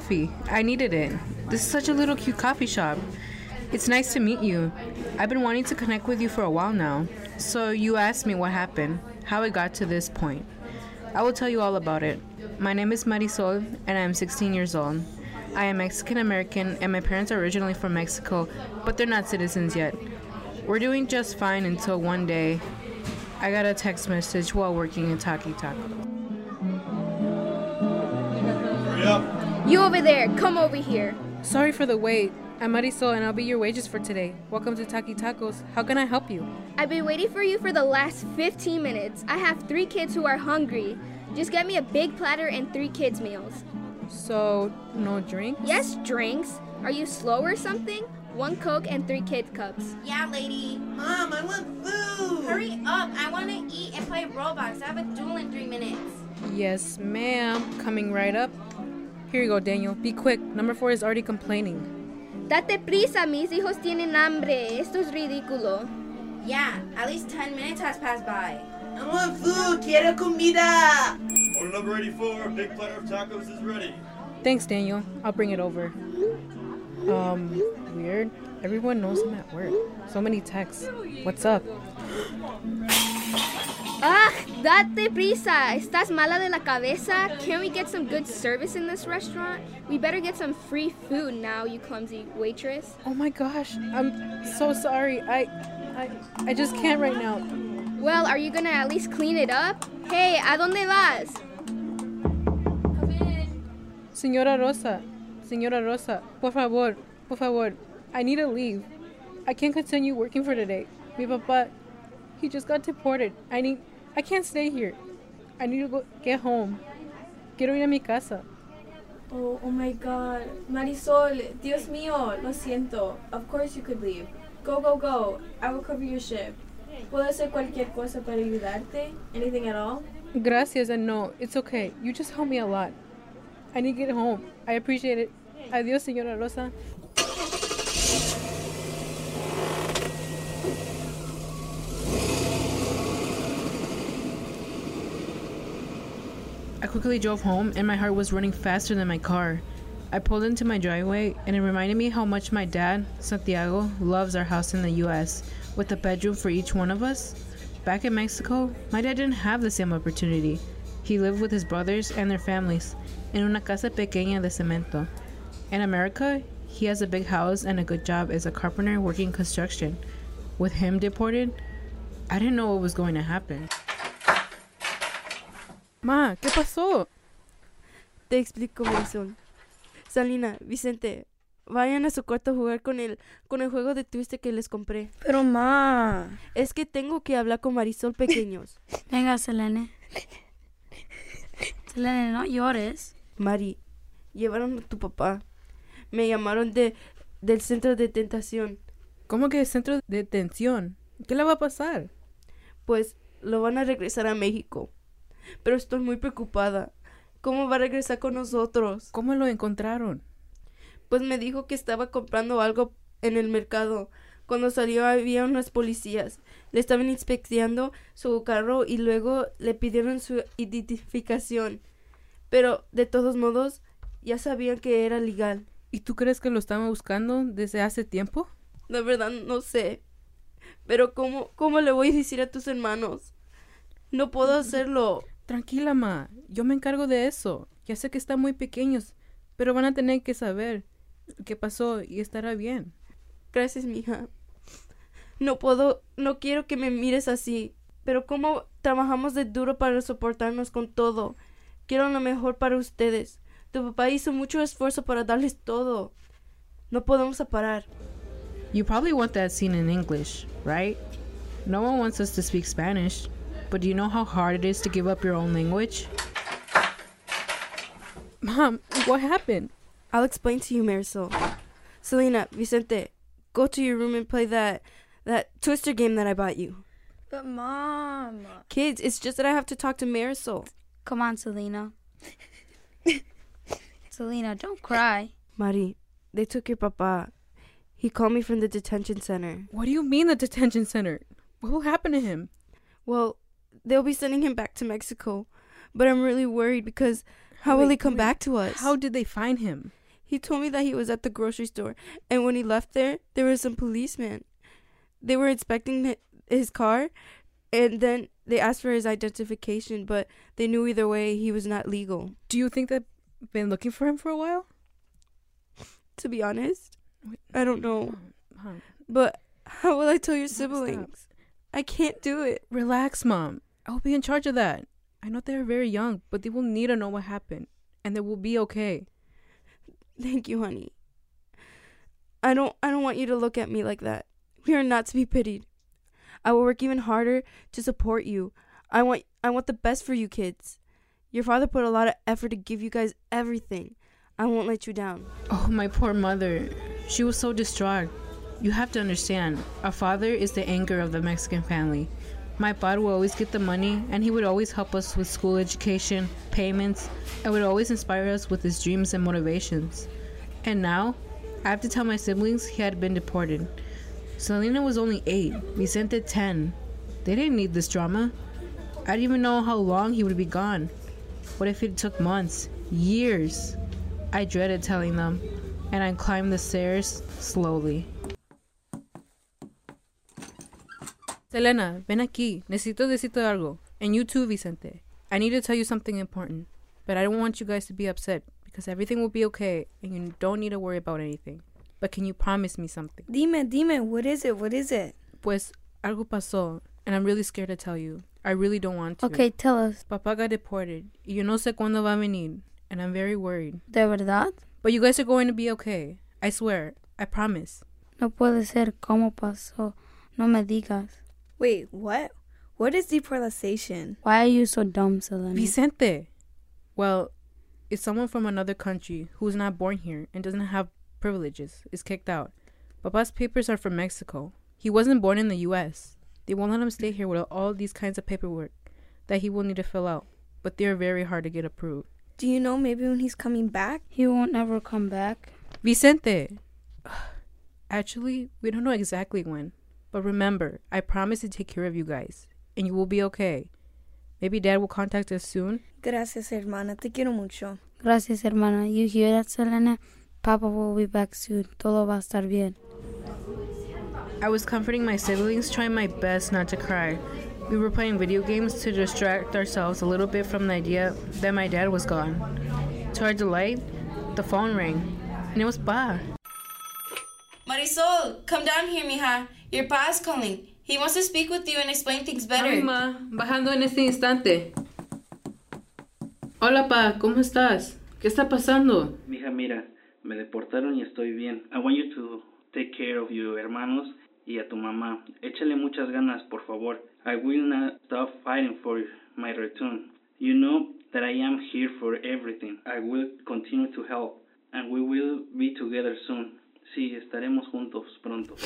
coffee. I needed it. This is such a little cute coffee shop. It's nice to meet you. I've been wanting to connect with you for a while now. So you asked me what happened, how it got to this point. I will tell you all about it. My name is Marisol, and I am 16 years old. I am Mexican American, and my parents are originally from Mexico, but they're not citizens yet. We're doing just fine until one day I got a text message while working in Taki Taco. Hurry up. You over there, come over here. Sorry for the wait. I'm Marisol, and I'll be your wages for today. Welcome to Taki Tacos. How can I help you? I've been waiting for you for the last 15 minutes. I have three kids who are hungry. Just get me a big platter and three kids' meals. So, no drink? Yes, drinks. Are you slow or something? One Coke and three kid cups. Yeah, lady. Mom, I want food. Hurry up. I want to eat and play Roblox. I have a duel in three minutes. Yes, ma'am. Coming right up. Here you go, Daniel. Be quick. Number four is already complaining. Date prisa, mis hijos tienen hambre. Esto es ridículo. Yeah, at least 10 minutes has passed by. I want food. Quiero comida. Order number 84, big platter of tacos is ready. Thanks, Daniel. I'll bring it over. Um, weird. Everyone knows I'm at work. So many texts. What's up? Ah, date prisa. ¿Estás mala de la cabeza? Can we get some good service in this restaurant? We better get some free food now, you clumsy waitress. Oh my gosh. I'm so sorry. I I I just can't right now. Well, are you gonna at least clean it up? Hey, ¿a dónde vas? Señora Rosa. Señora Rosa. Por favor. Por favor. I need to leave. I can't continue working for today. Mi papá, he just got deported. I need I can't stay here. I need to go get home. Quiero ir a mi casa. Oh, oh my god. Marisol, Dios mío, lo siento. Of course you could leave. Go, go, go. I will cover your ship. ¿Puedo hacer cualquier cosa para ayudarte? Anything at all? Gracias and no, it's okay. You just help me a lot. I need to get home. I appreciate it. Adios, señora Rosa. I quickly drove home and my heart was running faster than my car. I pulled into my driveway and it reminded me how much my dad, Santiago, loves our house in the US with a bedroom for each one of us. Back in Mexico, my dad didn't have the same opportunity. He lived with his brothers and their families in una casa pequeña de cemento. In America, he has a big house and a good job as a carpenter working construction. With him deported, I didn't know what was going to happen. Ma, ¿qué pasó? Te explico, Marisol. Salina, Vicente, vayan a su cuarto a jugar con el, con el juego de Twister que les compré. Pero ma. Es que tengo que hablar con Marisol pequeños. Venga, Selene. Selene, no llores. Mari, llevaron a tu papá. Me llamaron de, del centro de tentación. ¿Cómo que centro de detención? ¿Qué le va a pasar? Pues lo van a regresar a México. Pero estoy muy preocupada. ¿Cómo va a regresar con nosotros? ¿Cómo lo encontraron? Pues me dijo que estaba comprando algo en el mercado. Cuando salió había unos policías. Le estaban inspeccionando su carro y luego le pidieron su identificación. Pero de todos modos ya sabían que era legal. ¿Y tú crees que lo estaban buscando desde hace tiempo? La verdad no sé. Pero ¿cómo, cómo le voy a decir a tus hermanos? No puedo hacerlo. Tranquila, ma. Yo me encargo de eso. Ya sé que están muy pequeños, pero van a tener que saber qué pasó y estará bien. Gracias, mija. No puedo, no quiero que me mires así. Pero cómo trabajamos de duro para soportarnos con todo. Quiero lo mejor para ustedes. Tu papá hizo mucho esfuerzo para darles todo. No podemos parar. You probably want that scene in English, right? No one wants us to speak Spanish. But do you know how hard it is to give up your own language? Mom, what happened? I'll explain to you, Marisol. Selena, Vicente, go to your room and play that that twister game that I bought you. But mom. Kids, it's just that I have to talk to Marisol. Come on, Selena. Selena, don't cry. Mari, they took your papa. He called me from the detention center. What do you mean the detention center? What will happen to him? Well, they'll be sending him back to Mexico. But I'm really worried because How will he come wait, back to us? How did they find him? He told me that he was at the grocery store, and when he left there, there were some policemen. They were inspecting his car, and then they asked for his identification, but they knew either way he was not legal. Do you think they've been looking for him for a while? To be honest, Wait. I don't know. Mom, But how will I tell your Mom, stop. siblings? I can't do it. Relax, mom. I'll be in charge of that. I know they're very young, but they will need to know what happened, and they will be okay. Thank you, honey. I don't I don't want you to look at me like that. We are not to be pitied. I will work even harder to support you. I want I want the best for you kids. Your father put a lot of effort to give you guys everything. I won't let you down. Oh, my poor mother. She was so distraught. You have to understand, our father is the anchor of the Mexican family. My father would always get the money, and he would always help us with school education, payments, and would always inspire us with his dreams and motivations. And now, I have to tell my siblings he had been deported. Selena was only 8, Vicente 10. They didn't need this drama. I didn't even know how long he would be gone. What if it took months, years? I dreaded telling them, and I climbed the stairs slowly. Selena, ven aquí. Necesito decirte algo. And you too, Vicente. I need to tell you something important. But I don't want you guys to be upset because everything will be okay and you don't need to worry about anything. But can you promise me something? Dime, dime, what is it? What is it? Pues algo pasó and I'm really scared to tell you. I really don't want to. Okay, tell us. Papá got deported. Y yo no sé cuándo va a venir. And I'm very worried. ¿De verdad? But you guys are going to be okay. I swear. I promise. No puede ser. ¿Cómo pasó? No me digas. Wait, what? What is deportation? Why are you so dumb, Selena? Vicente. Well, it's someone from another country who's not born here and doesn't have privileges is kicked out. Papa's papers are from Mexico. He wasn't born in the U.S. They won't let him stay here with all these kinds of paperwork that he will need to fill out, but they are very hard to get approved. Do you know maybe when he's coming back? He won't ever come back. Vicente. Actually, we don't know exactly when. But remember, I promise to take care of you guys, and you will be okay. Maybe dad will contact us soon. Gracias, hermana. Te quiero mucho. Gracias, hermana. You hear that, Selena? Papa will be back soon. Todo va a estar bien. I was comforting my siblings, trying my best not to cry. We were playing video games to distract ourselves a little bit from the idea that my dad was gone. To our delight, the phone rang, and it was Pa. Marisol, come down here, mija. Your pa is calling. He wants to speak with you and explain things better. ma, bajando en este instante. Hola, Pa, ¿cómo estás? ¿Qué está pasando? Mija, mira, me deportaron y estoy bien. I want you to take care of your hermanos y a tu mamá. Échale muchas ganas, por favor. I will not stop fighting for my return. You know that I am here for everything. I will continue to help, and we will be together soon. Sí, estaremos juntos pronto.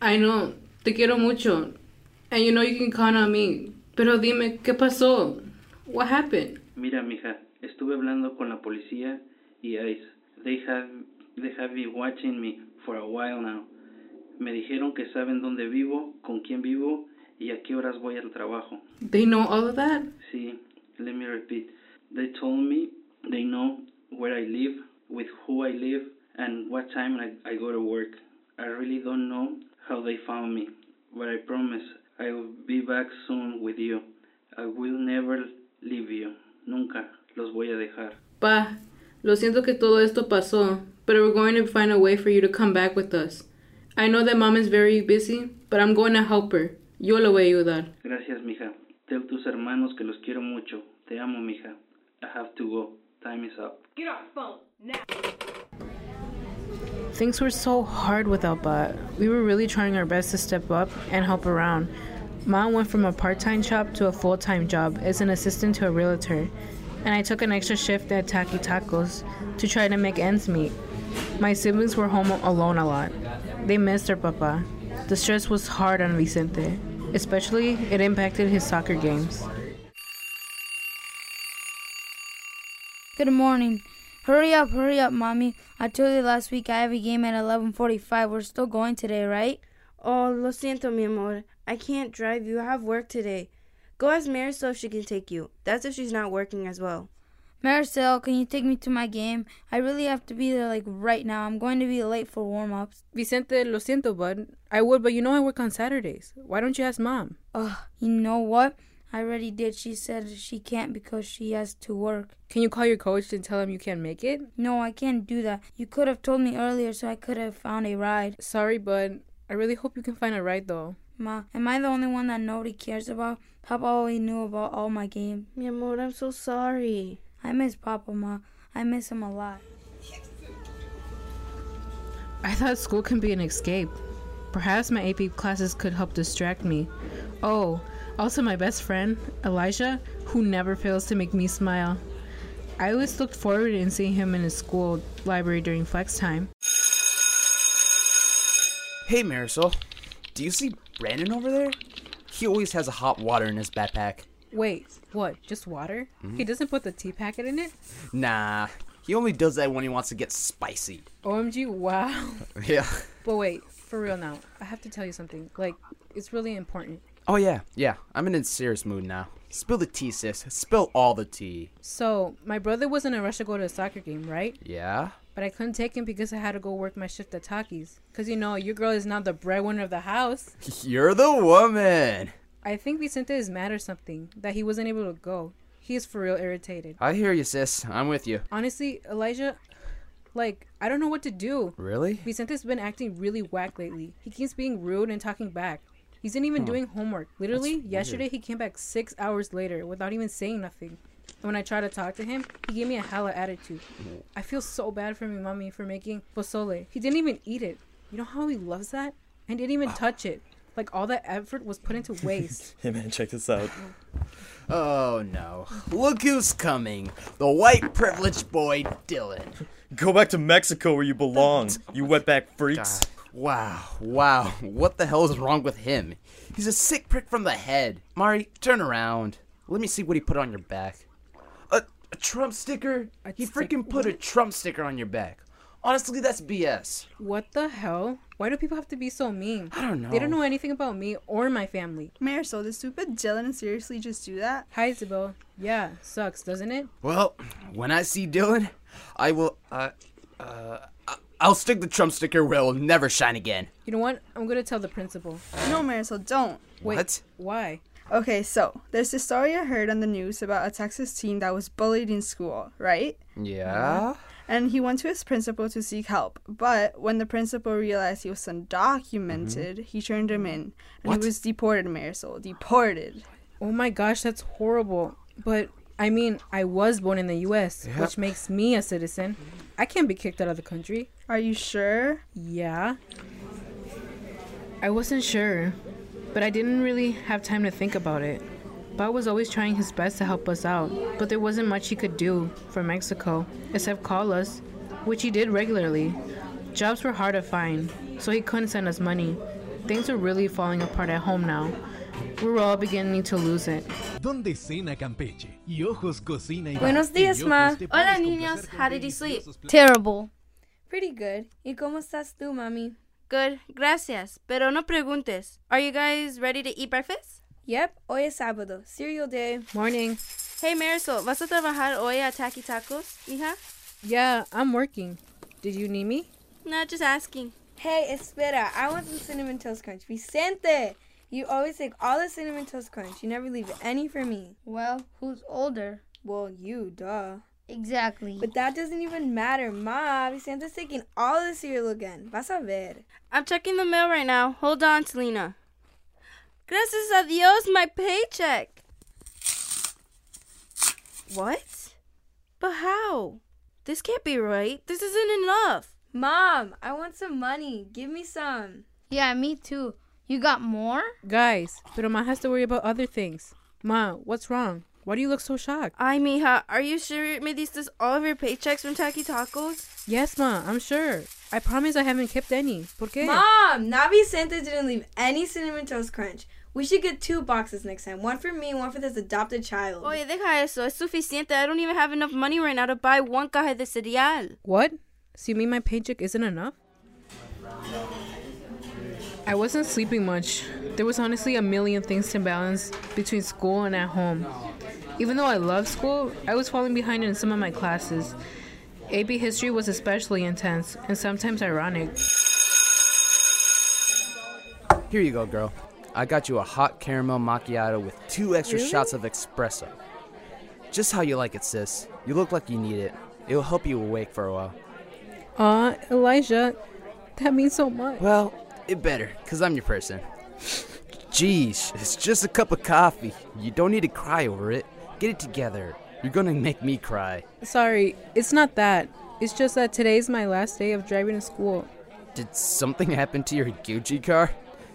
I know, te quiero mucho. And you know you can count on me. Pero dime, ¿qué pasó? What happened? Mira, mija, estuve hablando con la policía y ICE. They have, they have been watching me for a while now. Me dijeron que saben dónde vivo, con quién vivo y a qué horas voy al trabajo. They know all of that? Sí, let me repeat. They told me they know where I live, with who I live, and what time I, I go to work. I really don't know how they found me, but I promise I will be back soon with you. I will never leave you. Nunca los voy a dejar. Pa, lo siento que todo esto pasó, but we're going to find a way for you to come back with us. I know that mom is very busy, but I'm going to help her. Yo la voy a ayudar. Gracias, mija. Tell tus hermanos que los quiero mucho. Te amo, mija. I have to go. Time is up. Get off the phone now. Things were so hard without Pa. We were really trying our best to step up and help around. Mom went from a part time job to a full time job as an assistant to a realtor, and I took an extra shift at Taki Tacos to try to make ends meet. My siblings were home alone a lot. They missed their papa. The stress was hard on Vicente, especially it impacted his soccer games. Good morning. Hurry up, hurry up, mommy. I told you last week I have a game at 11:45. We're still going today, right? Oh, lo siento, mi amor. I can't drive you. I have work today. Go ask Marisol if she can take you. That's if she's not working as well. Marisol, can you take me to my game? I really have to be there like right now. I'm going to be late for warm ups. Vicente, lo siento, bud. I would, but you know I work on Saturdays. Why don't you ask mom? Ugh, you know what? I already did. She said she can't because she has to work. Can you call your coach and tell him you can't make it? No, I can't do that. You could have told me earlier so I could have found a ride. Sorry, bud. I really hope you can find a ride though. Ma, am I the only one that nobody cares about? Papa always knew about all my games. Mi amor, I'm so sorry. I miss Papa, Ma. I miss him a lot. I thought school can be an escape. Perhaps my AP classes could help distract me. Oh, also my best friend, Elijah, who never fails to make me smile. I always looked forward to seeing him in his school library during flex time. Hey, Marisol. Do you see Brandon over there? He always has a hot water in his backpack. Wait, what? Just water? Mhm. He doesn't put the tea packet in it? Nah, he only does that when he wants to get spicy. OMG, wow. Yeah. But wait, for real now, I have to tell you something. Like, it's really important. Oh, yeah, yeah. I'm in a serious mood now. Spill the tea, sis. Spill all the tea. So, my brother was in a rush to go to a soccer game, right? Yeah? But I couldn't take him because I had to go work my shift at Takis. Because, you know, your girl is now the breadwinner of the house. You're the woman. I think Vicente is mad or something that he wasn't able to go. He is for real irritated. I hear you, sis. I'm with you. Honestly, Elijah, like, I don't know what to do. Really? Vicente's been acting really whack lately. He keeps being rude and talking back. He isn't even Huh. doing homework. Literally, weird. yesterday he came back six hours later without even saying nothing. And when I tried to talk to him, he gave me a hella attitude. I feel so bad for my mommy for making pozole. He didn't even eat it. You know how he loves that? And didn't even touch it. Like all that effort was put into waste. Hey man, check this out. Oh, no. Look who's coming. The white privileged boy, Dylan. Go back to Mexico where you belong, you wetback freaks. Wow, wow. What the hell is wrong with him? He's a sick prick from the head. Mari, turn around. Let me see what he put on your back. A, a Trump sticker? he freaking put a Trump sticker on your back. Honestly, that's BS. What the hell? Why do people have to be so mean? I don't know. They don't know anything about me or my family. Marisol, did stupid Dylan seriously just do that? Hi, Isabel. Yeah, sucks, doesn't it? Well, when I see Dylan, I will, uh, uh, I- I'll stick the Trump sticker where it'll never shine again. You know what? I'm gonna tell the principal. No, Marisol, don't. Wait, What? why? Okay, so there's this story I heard on the news about a Texas teen that was bullied in school, right? Yeah? Uh-huh. And he went to his principal to seek help. But when the principal realized he was undocumented, he turned him in. And What? he was deported, Marisol. Deported. Oh my gosh, that's horrible. But I mean, I was born in the U.S., Yep. which makes me a citizen. I can't be kicked out of the country. Are you sure? Yeah. I wasn't sure, but I didn't really have time to think about it. Bob was always trying his best to help us out, but there wasn't much he could do for Mexico except call us, which he did regularly. Jobs were hard to find, so he couldn't send us money. Things are really falling apart at home now. We're all beginning to lose it. Donde cena Campeche y ojos cocina y Buenos días, ma. Hola, niños. How did you sleep? Terrible. Pretty good. ¿Y cómo estás tú, mami? Good, gracias. Pero no preguntes. Are you guys ready to eat breakfast? Yep, hoy es sábado. Cereal day. Morning. Hey, Marisol, ¿vas a trabajar hoy a Taki Tacos, hija? Yeah, I'm working. Did you need me? No, just asking. Hey, espera. I want some cinnamon toast crunch. Vicente! You always take all the cinnamon toast crunch. You never leave any for me. Well, who's older? Well, you, duh. Exactly. But that doesn't even matter, Ma. Vicente's taking all the cereal again. Vas a ver. I'm checking the mail right now. Hold on, Selena. Gracias a Dios, my paycheck. What? But how? This can't be right. This isn't enough. Mom, I want some money. Give me some. Yeah, me too. You got more? Guys, pero Ma has to worry about other things. Ma, what's wrong? Why do you look so shocked? Ay, mija, are you sure me diste all of your paychecks from Taki Tacos? Yes, Ma, I'm sure. I promise I haven't kept any. ¿Por qué? Mom, not Santa didn't leave any cinnamon toast crunch. We should get two boxes next time. One for me, and one for this adopted child. Oye, deja eso. Es suficiente. I don't even have enough money right now to buy one caja de cereal. What? So you mean my paycheck isn't enough? I wasn't sleeping much. There was honestly a million things to balance between school and at home. Even though I love school, I was falling behind in some of my classes. AP history was especially intense and sometimes ironic. Here you go, girl. I got you a hot caramel macchiato with two extra Really? shots of espresso. Just how you like it, sis. You look like you need it. It'll help you awake for a while. Aw, Elijah, that means so much. Well, it better, because I'm your person. Jeez, it's just a cup of coffee. You don't need to cry over it. Get it together. You're gonna make me cry. Sorry, it's not that. It's just that today's my last day of driving to school. Did something happen to your Gucci car?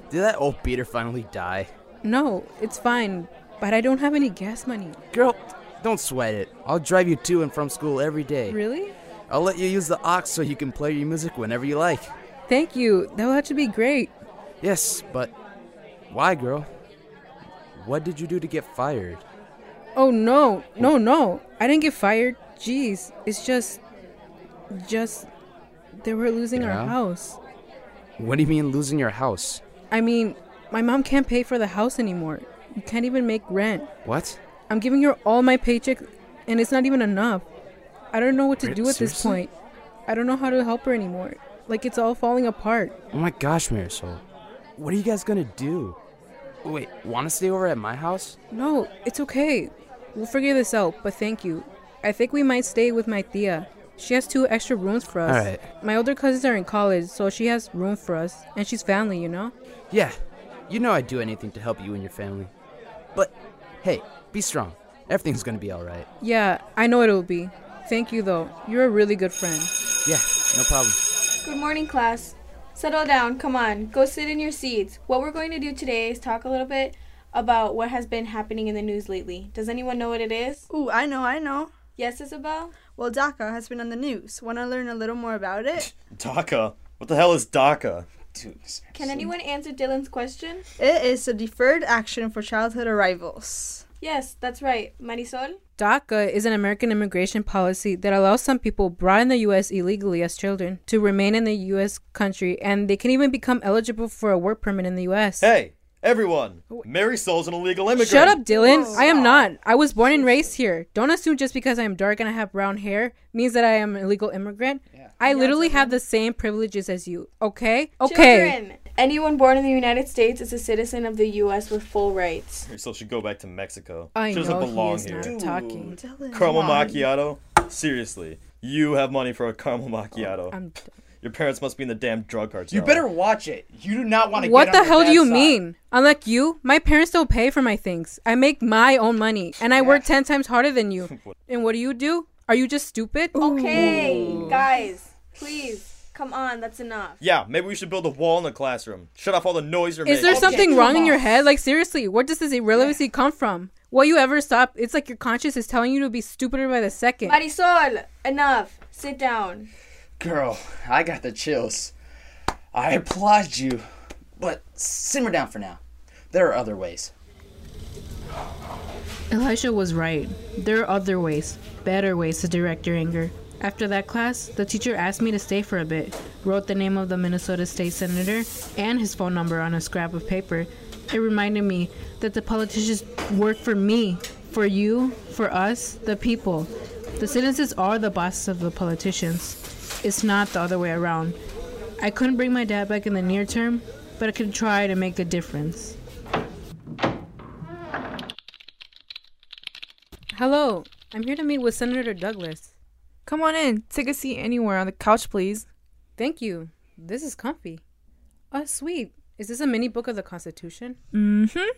Did that old beater finally die? No, it's fine, but I don't have any gas money. Girl, don't sweat it. I'll drive you to and from school every day. Really? I'll let you use the aux so you can play your music whenever you like. Thank you. That will have to be great. Yes, but why, girl? What did you do to get fired? Oh no, no, no. I didn't get fired. Jeez, it's just, just, they were losing Yeah? our house. What do you mean losing your house? I mean, my mom can't pay for the house anymore. You can't even make rent. What? I'm giving her all my paycheck, and it's not even enough. I don't know what to do at this point. I don't know how to help her anymore. Like it's all falling apart. Oh my gosh, Marisol. What are you guys gonna do? Wait, wanna stay over at my house? No, it's okay. We'll figure this out, but thank you. I think we might stay with my tia. She has two extra rooms for us. Alright. My older cousins are in college, so she has room for us, and she's family, you know? Yeah, you know I'd do anything to help you and your family. But hey, be strong. Everything's gonna be alright. Yeah, I know it'll be. Thank you, though. You're a really good friend. Yeah, no problem. Good morning, class. Settle down. Come on. Go sit in your seats. What we're going to do today is talk a little bit about what has been happening in the news lately. Does anyone know what it is? Ooh, I know, I know. Yes, Isabel? Well, DACA has been on the news. Want to learn a little more about it? DACA? What the hell is DACA? Dude, Can anyone answer Dylan's question? It is a deferred action for childhood arrivals. Yes, that's right. Marisol? DACA is an American immigration policy that allows some people brought in the U.S. illegally as children to remain in the U.S. country, and they can even become eligible for a work permit in the U.S. Hey, everyone! Oh. Marisol's an illegal immigrant. Shut up, Dylan. Oh. I am oh. not. I was born and raised here. Don't assume just because I am dark and I have brown hair means that I am an illegal immigrant. I literally have the same privileges as you. Okay? Okay. Children! Anyone born in the United States is a citizen of the U.S. with full rights. So she go back to Mexico. I she doesn't know belong he is here. not talking. Caramel Come macchiato? Seriously, you have money for a caramel oh, macchiato. I'm Your parents must be in the damn drug cartel. You better watch it. You do not want to What get the on her hell do you side. mean? Unlike you, my parents don't pay for my things. I make my own money, and I work 10 times harder than you. and what do you do? Are you just stupid? Okay, guys, please. Come on, that's enough. Yeah, maybe we should build a wall in the classroom. Shut off all the noise you're Is making. there something wrong in your head? Like, seriously, where does this irrelevancy come from? Will you ever stop? It's like your conscience is telling you to be stupider by the second. Marisol, enough. Sit down. Girl, I got the chills. I applaud you. But simmer down for now. There are other ways. Elijah was right. There are other ways, better ways to direct your anger. After that class, the teacher asked me to stay for a bit, wrote the name of the Minnesota State Senator and his phone number on a scrap of paper. It reminded me that the politicians work for me, for you, for us, the people. The citizens are the bosses of the politicians. It's not the other way around. I couldn't bring my dad back in the near term, but I could try to make a difference. Hello, I'm here to meet with Senator Douglas. Come on in. Take a seat anywhere on the couch, please. Thank you. This is comfy. Oh, sweet. Is this a mini book of the Constitution? Mm-hmm.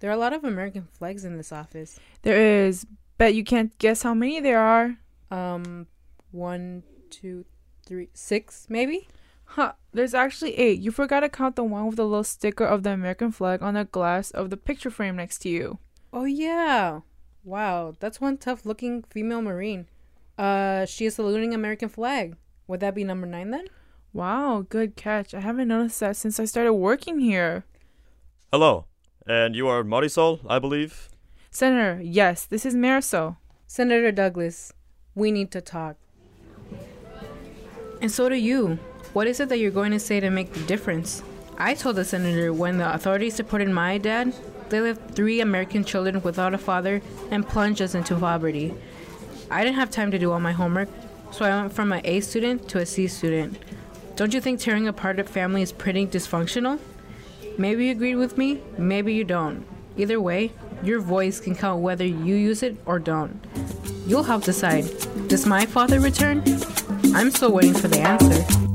There are a lot of American flags in this office. There is. Bet you can't guess how many there are. Um, one, two, three, six, maybe? Huh. There's actually eight. You forgot to count the one with the little sticker of the American flag on the glass of the picture frame next to you. Oh, yeah. Wow, that's one tough looking female Marine. Uh, she is saluting American flag. Would that be number nine then? Wow, good catch. I haven't noticed that since I started working here. Hello, and you are Marisol, I believe. Senator, yes, this is Marisol. Senator Douglas, we need to talk. And so do you. What is it that you're going to say to make the difference? I told the senator when the authorities deported my dad, They left three American children without a father and plunged us into poverty. I didn't have time to do all my homework, so I went from an A student to a C student. Don't you think tearing apart a family is pretty dysfunctional? Maybe you agree with me, maybe you don't. Either way, your voice can count whether you use it or don't. You'll help decide. Does my father return? I'm still waiting for the answer.